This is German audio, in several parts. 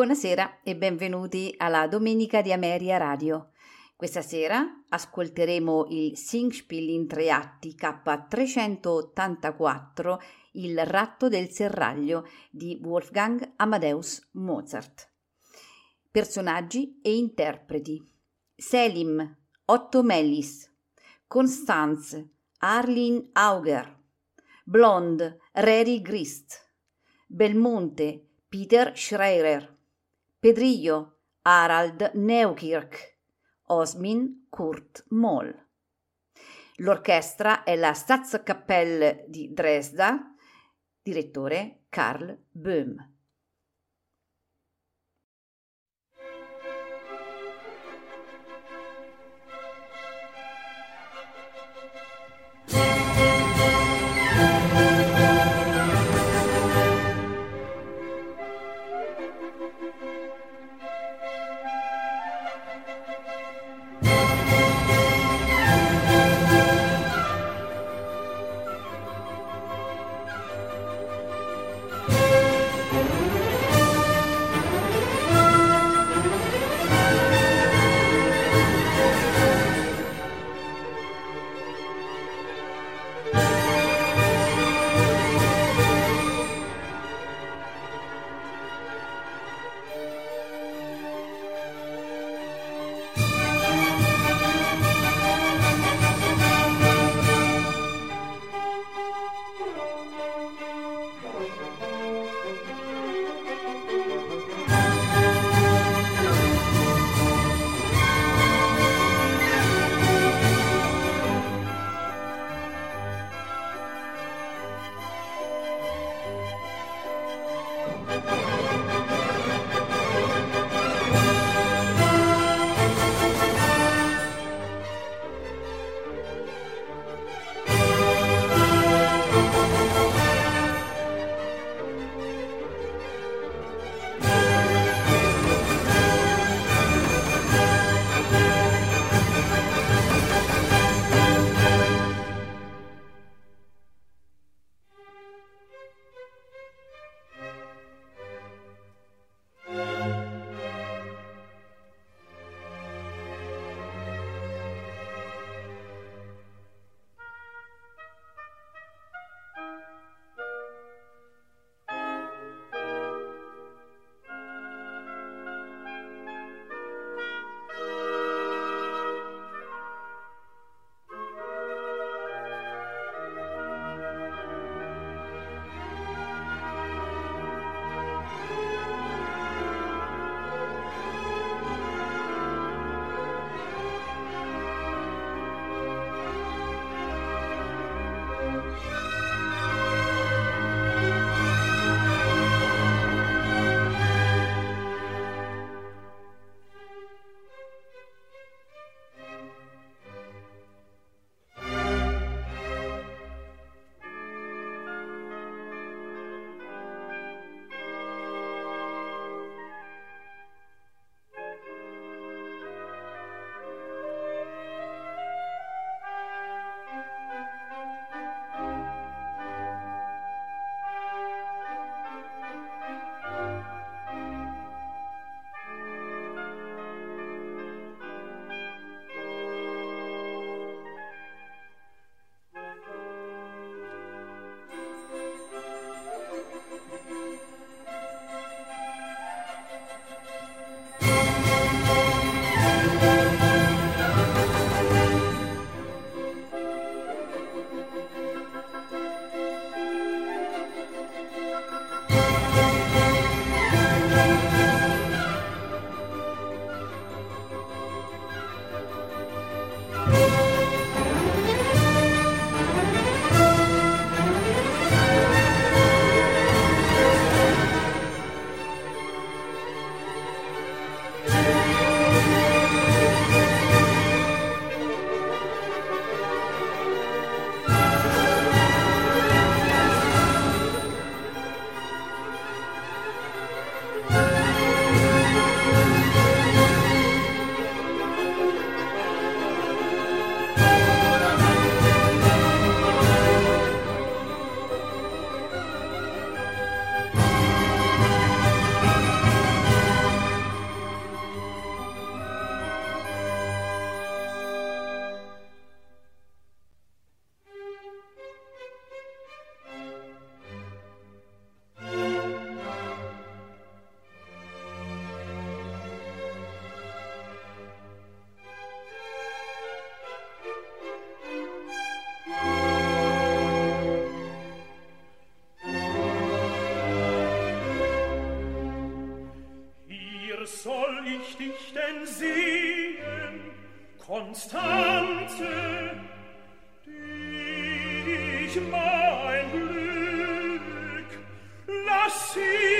Buonasera e benvenuti alla Domenica di Ameria Radio. Questa sera ascolteremo il Singspiel in tre atti K384 Il ratto del serraglio di Wolfgang Amadeus Mozart. Personaggi e interpreti: Selim, Otto Mellis, Constanze, Arlene Auger, Blond, Reri Grist, Belmonte, Peter Schreier, Pedrillo, Harald Neukirch, Osmin Kurt Moll. L'orchestra è la Staatskapelle di Dresda, direttore Karl Böhm. ich dich denn sehen, Konstanze, die ich mein Glück lass sie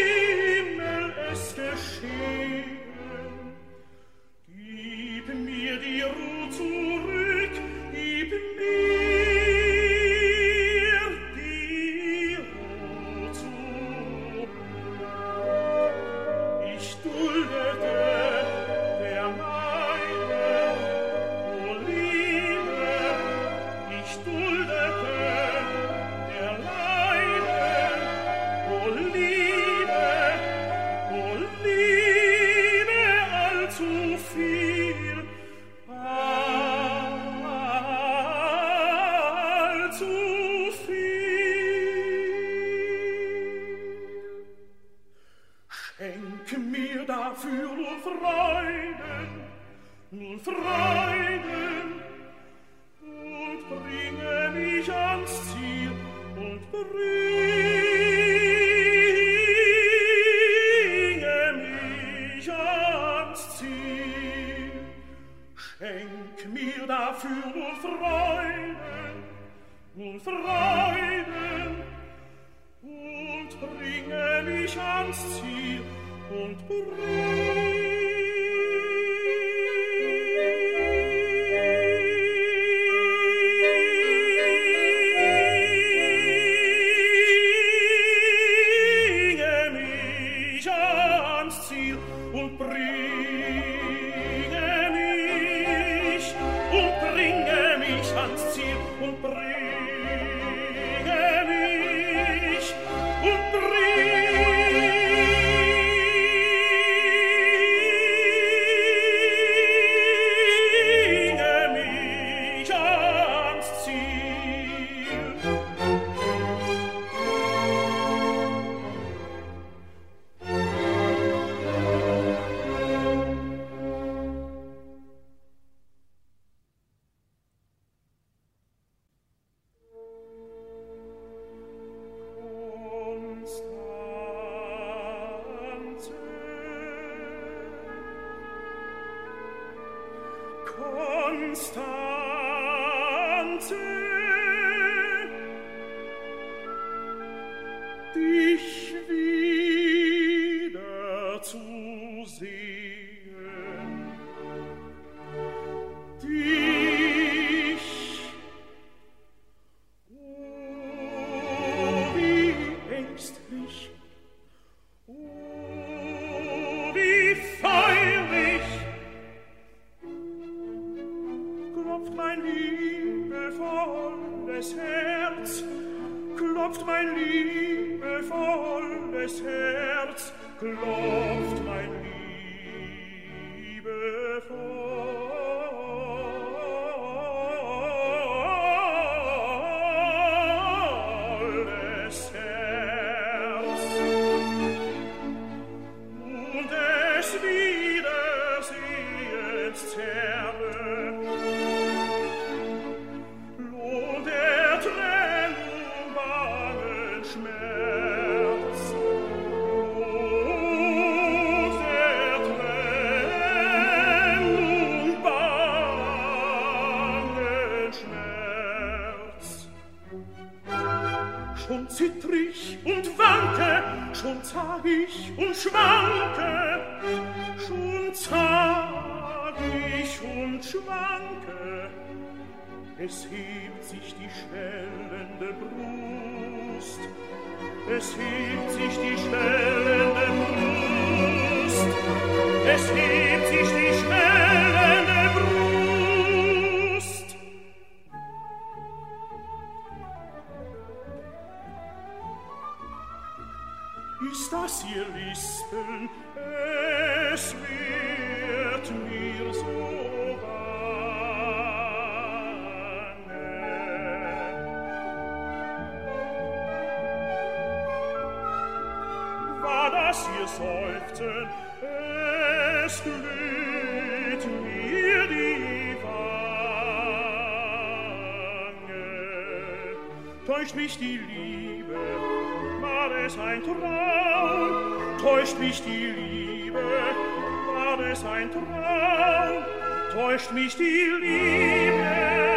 Constanze Es hebt sich die schwellende Brust. Es hebt sich die schwellende Brust. täuscht mich die Liebe, war es ein Traum, täuscht mich die Liebe, war es ein Traum, täuscht mich die Liebe.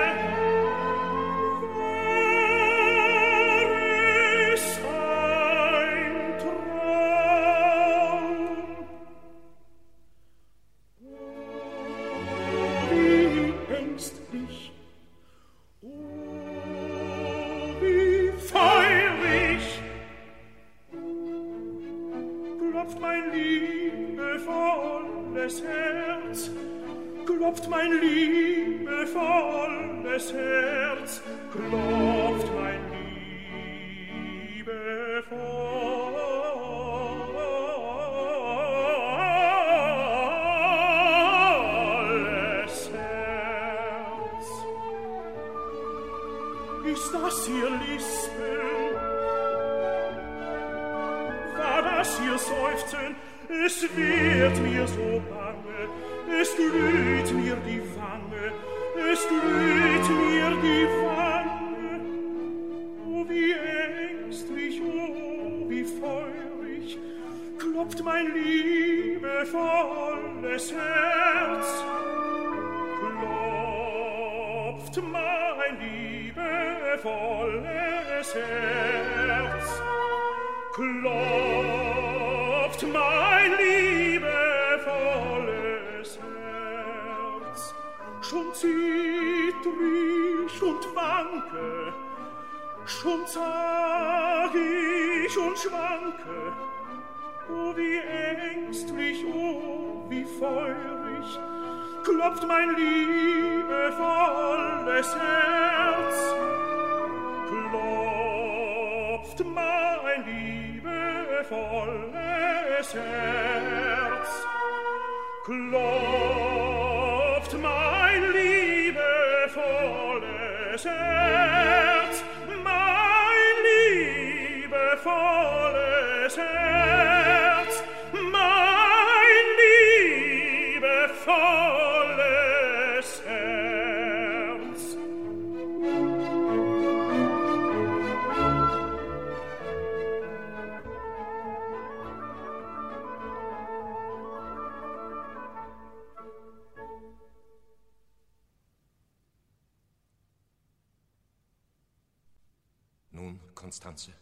Konstanze?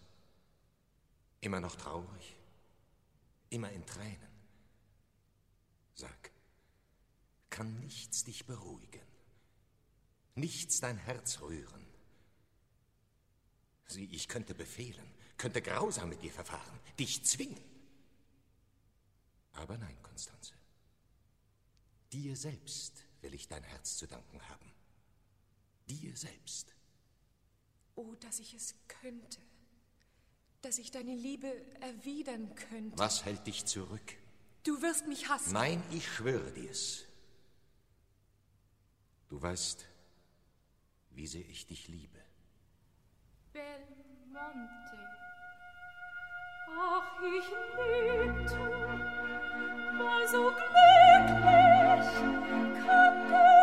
Immer noch traurig? Immer in Tränen? Sag, kann nichts dich beruhigen? Nichts dein Herz rühren? Sieh, ich könnte befehlen, könnte grausam mit dir verfahren, dich zwingen. Aber nein, Konstanze. Dir selbst will ich dein Herz zu danken haben. Dir selbst. Oh, dass ich es könnte, dass ich deine Liebe erwidern könnte. Was hält dich zurück? Du wirst mich hassen. Nein, ich schwöre dir's. Du weißt, wie sehr ich dich liebe. Belmonte. Ach, ich liebte, war so glücklich, kannte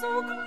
so glücklich,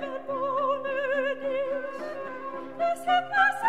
Wer wohne dich, das hat was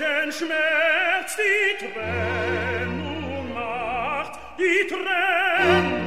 welchen Schmerz die Trennung macht, die Trennung.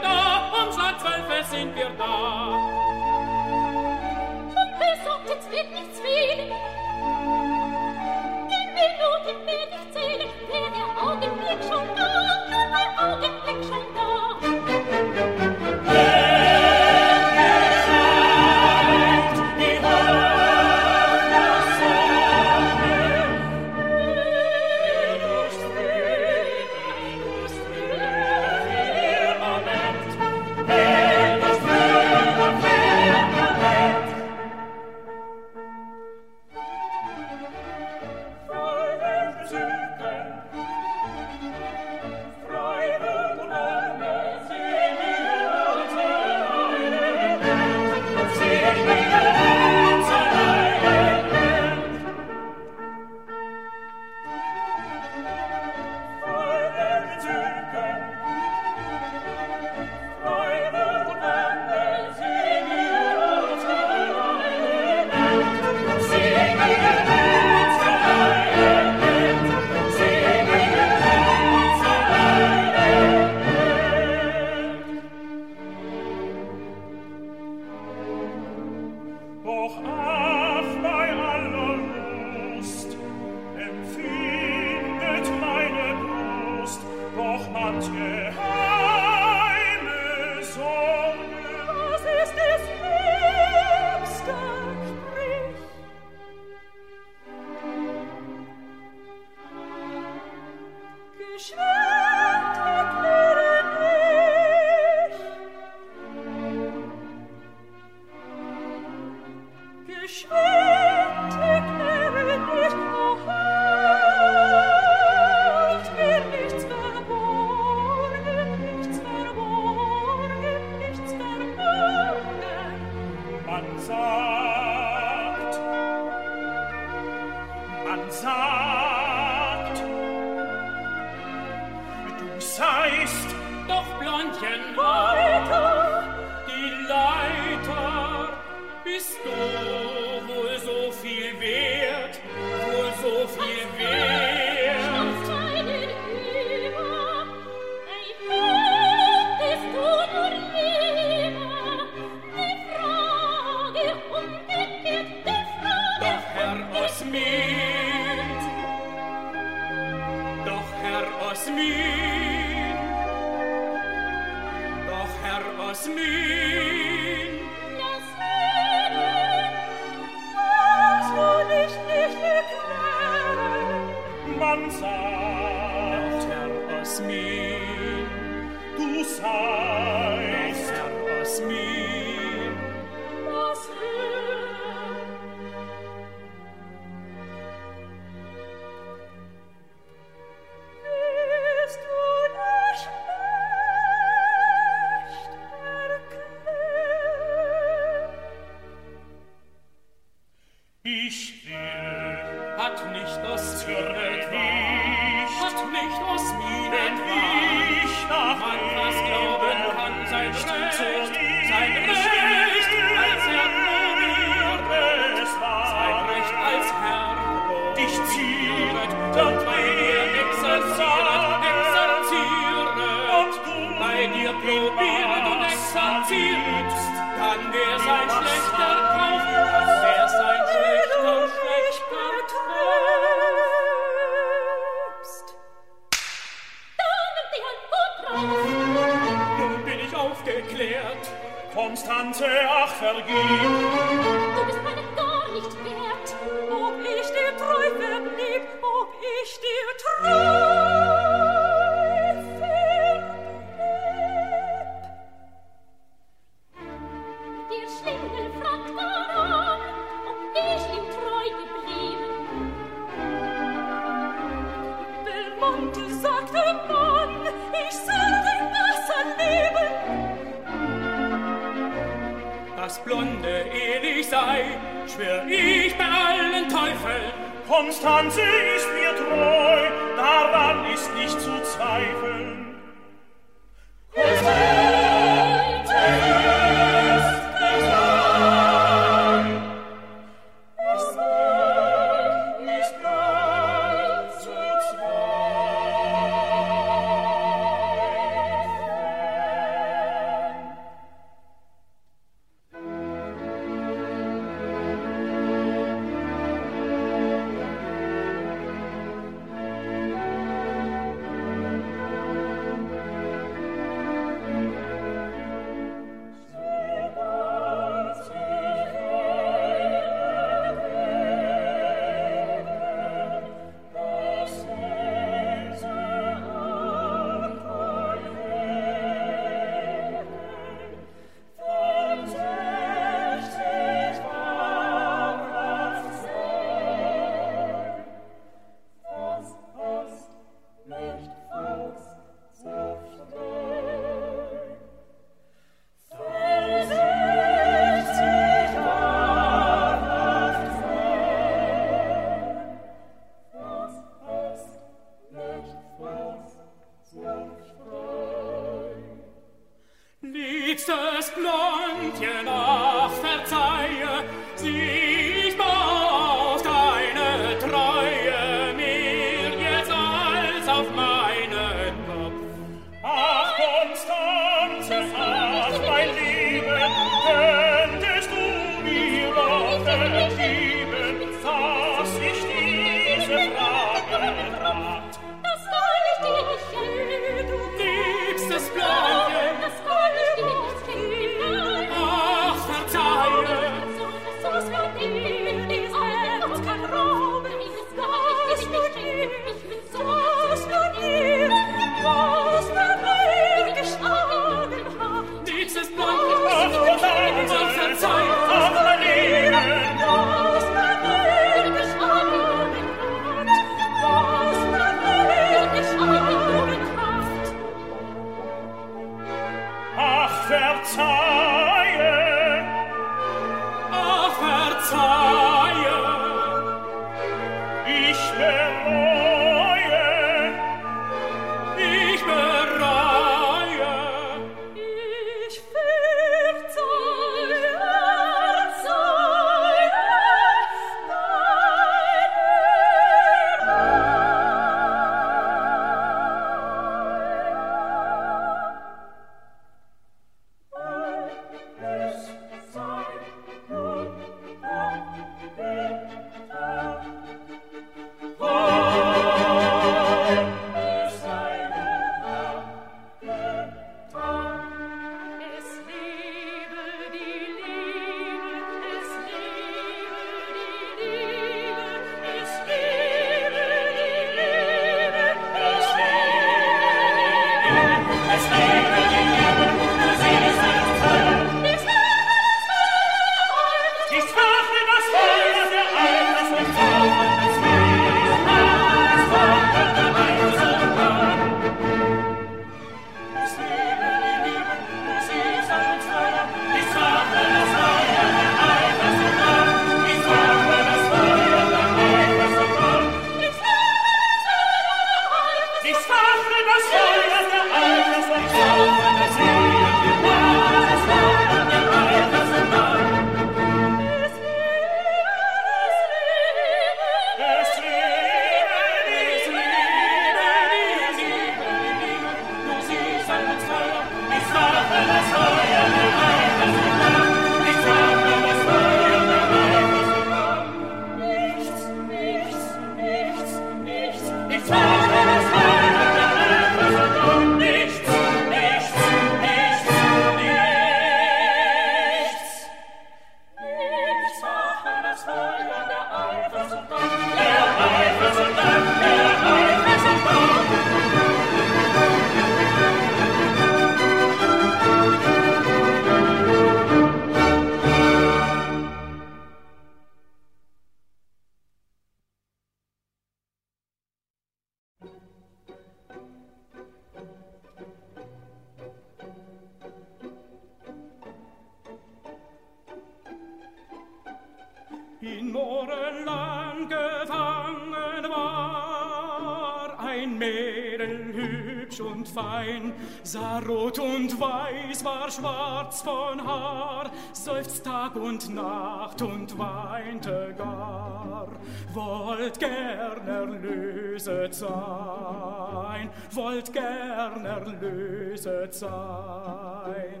Erlöset sein, wollt gern erlöset sein.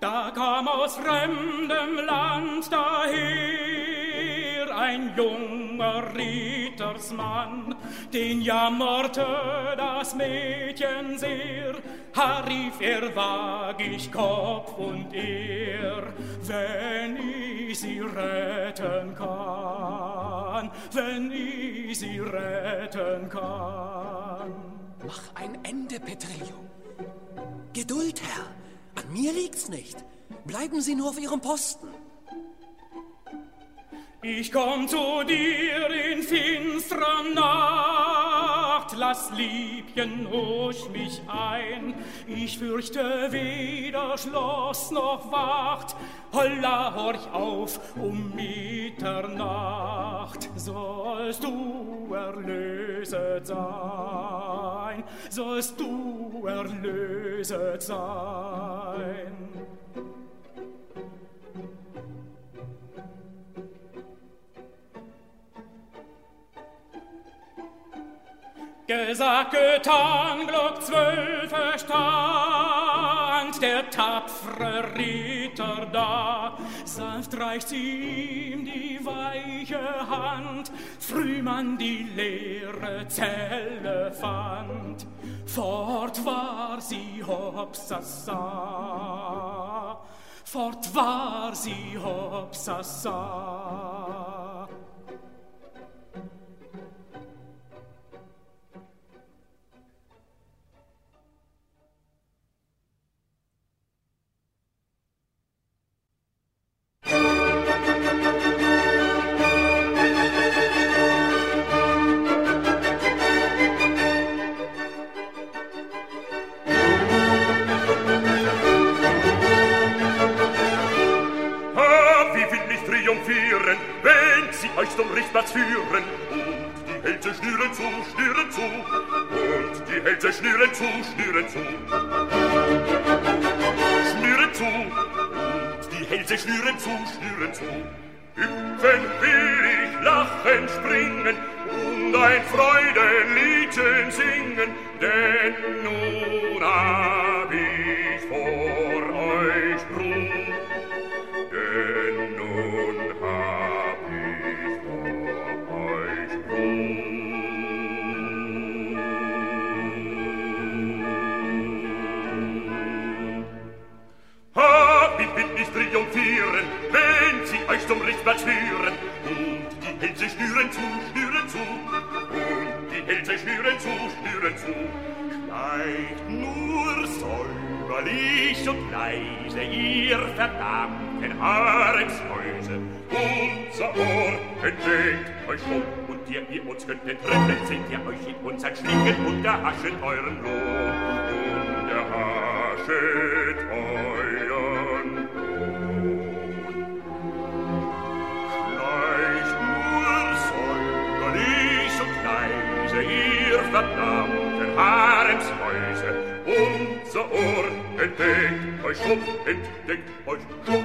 Da kam aus fremdem Land daher ein junger Rittersmann, den jammerte das Mädchen sehr, ha rief er, wag ich Kopf und Ehr, wenn ich sie retten kann, wenn ich sie retten kann. Mach ein Ende, Petrillo. Geduld, Herr. An mir liegt's nicht. Bleiben Sie nur auf Ihrem Posten. Ich komm zu dir in finstrer Nacht, lass Liebchen husch mich ein. Ich fürchte weder Schloss noch Wacht, holla horch auf um Mitternacht. Sollst du erlöset sein, sollst du erlöset sein. Gesagt, getan, Glock zwölf stand der tapfere Ritter da. Sanft reicht ihm die weiche Hand, früh man die leere Zelle fand. Fort war sie hopsasa, fort war sie hopsasa. Schnüren zu, schnüren zu. Und die Hälse schnüren zu, zu. Schnüren zu. Schnüren zu. Hüpfen will ich, lachen, springen und ein Freudeliedchen singen, denn nun hab ich vor euch Ruhm. Uns könnt trennen, seht ihr euch in unseren Schlingen und erhaschet euren Lohn. Und erhaschet euren Lohn. Schleicht nur säuberlich und leise, ihr verdammten Haremshäuse. Unser Ohr entdeckt euch schon, entdeckt euch schon,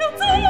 就这样。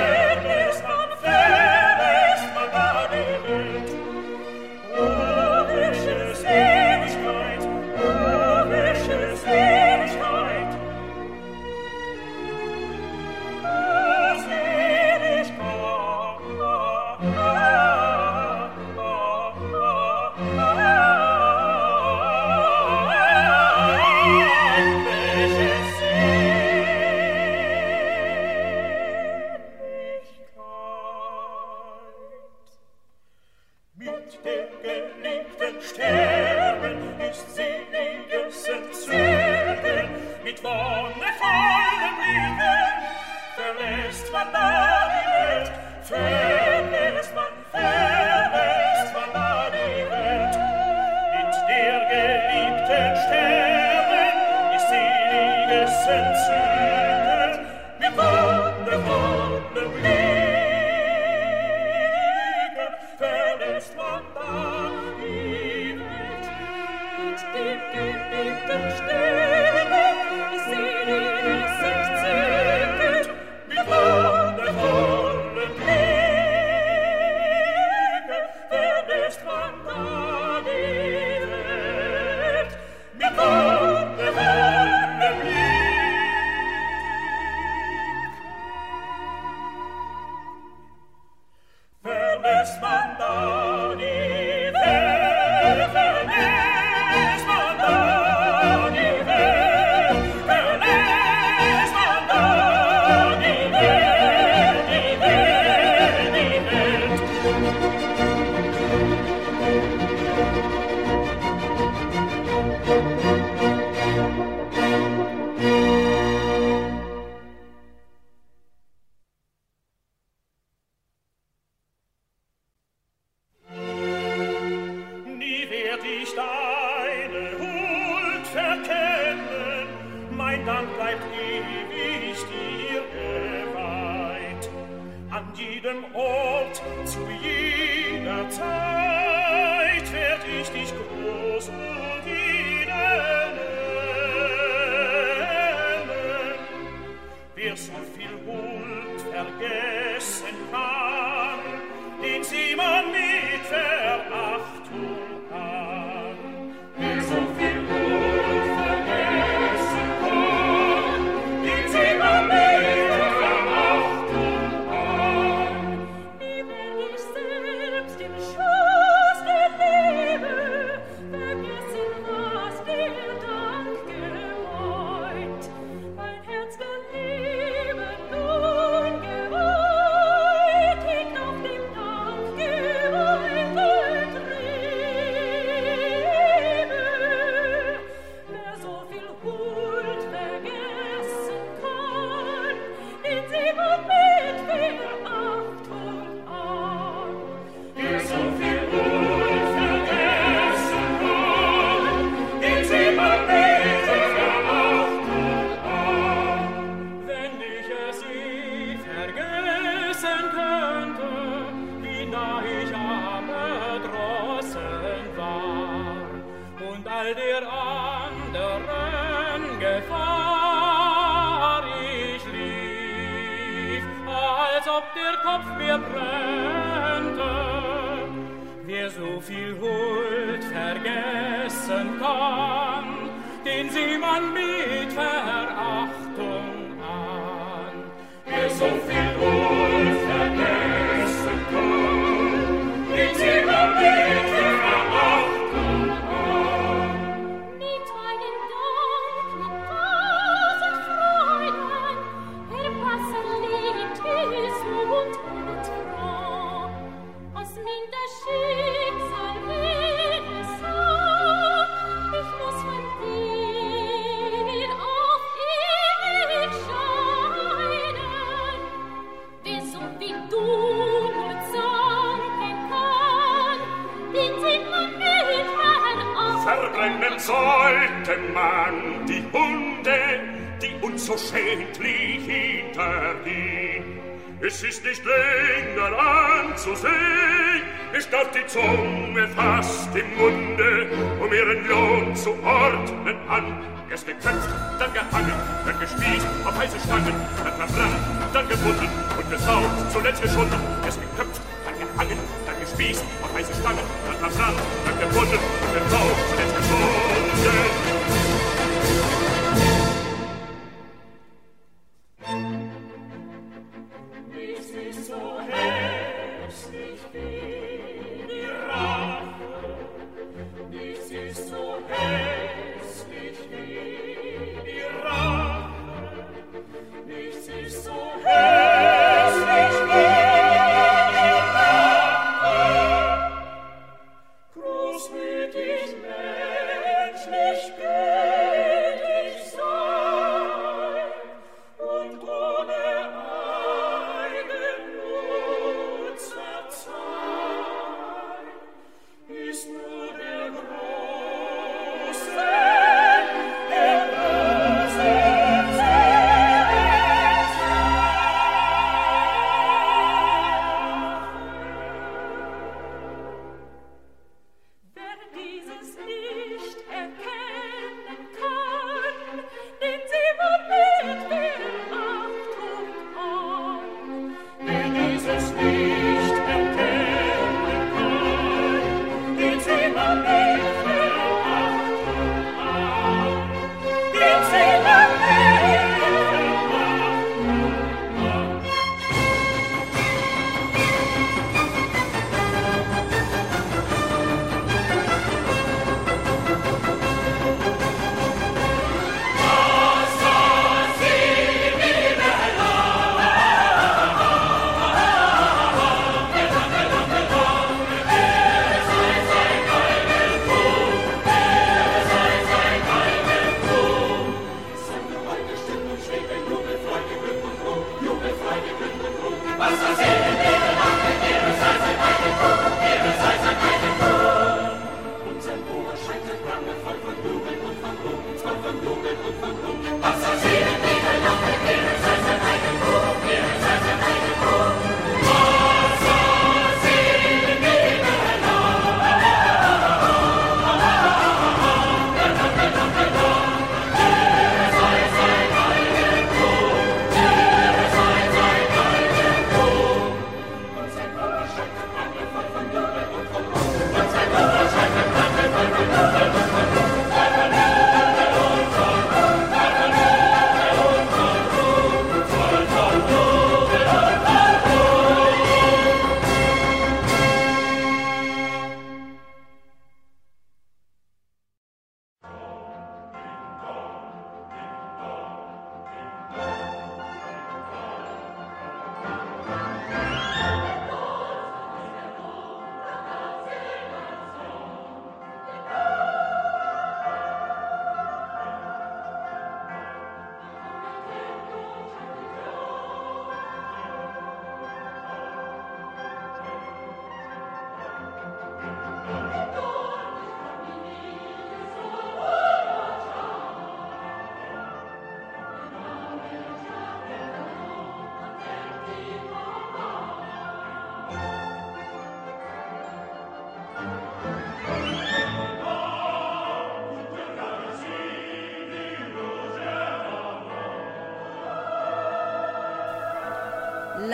Ordnen an. Erst geköpft, dann gehangen, dann gespielt auf heiße Stangen, dann verbrannt, dann gebunden und gesaugt, zuletzt geschunden. Erst geköpft, dann gehangen, dann gespielt auf heiße Stangen, dann verbrannt, dann gebunden und gesaugt, zuletzt geschunden.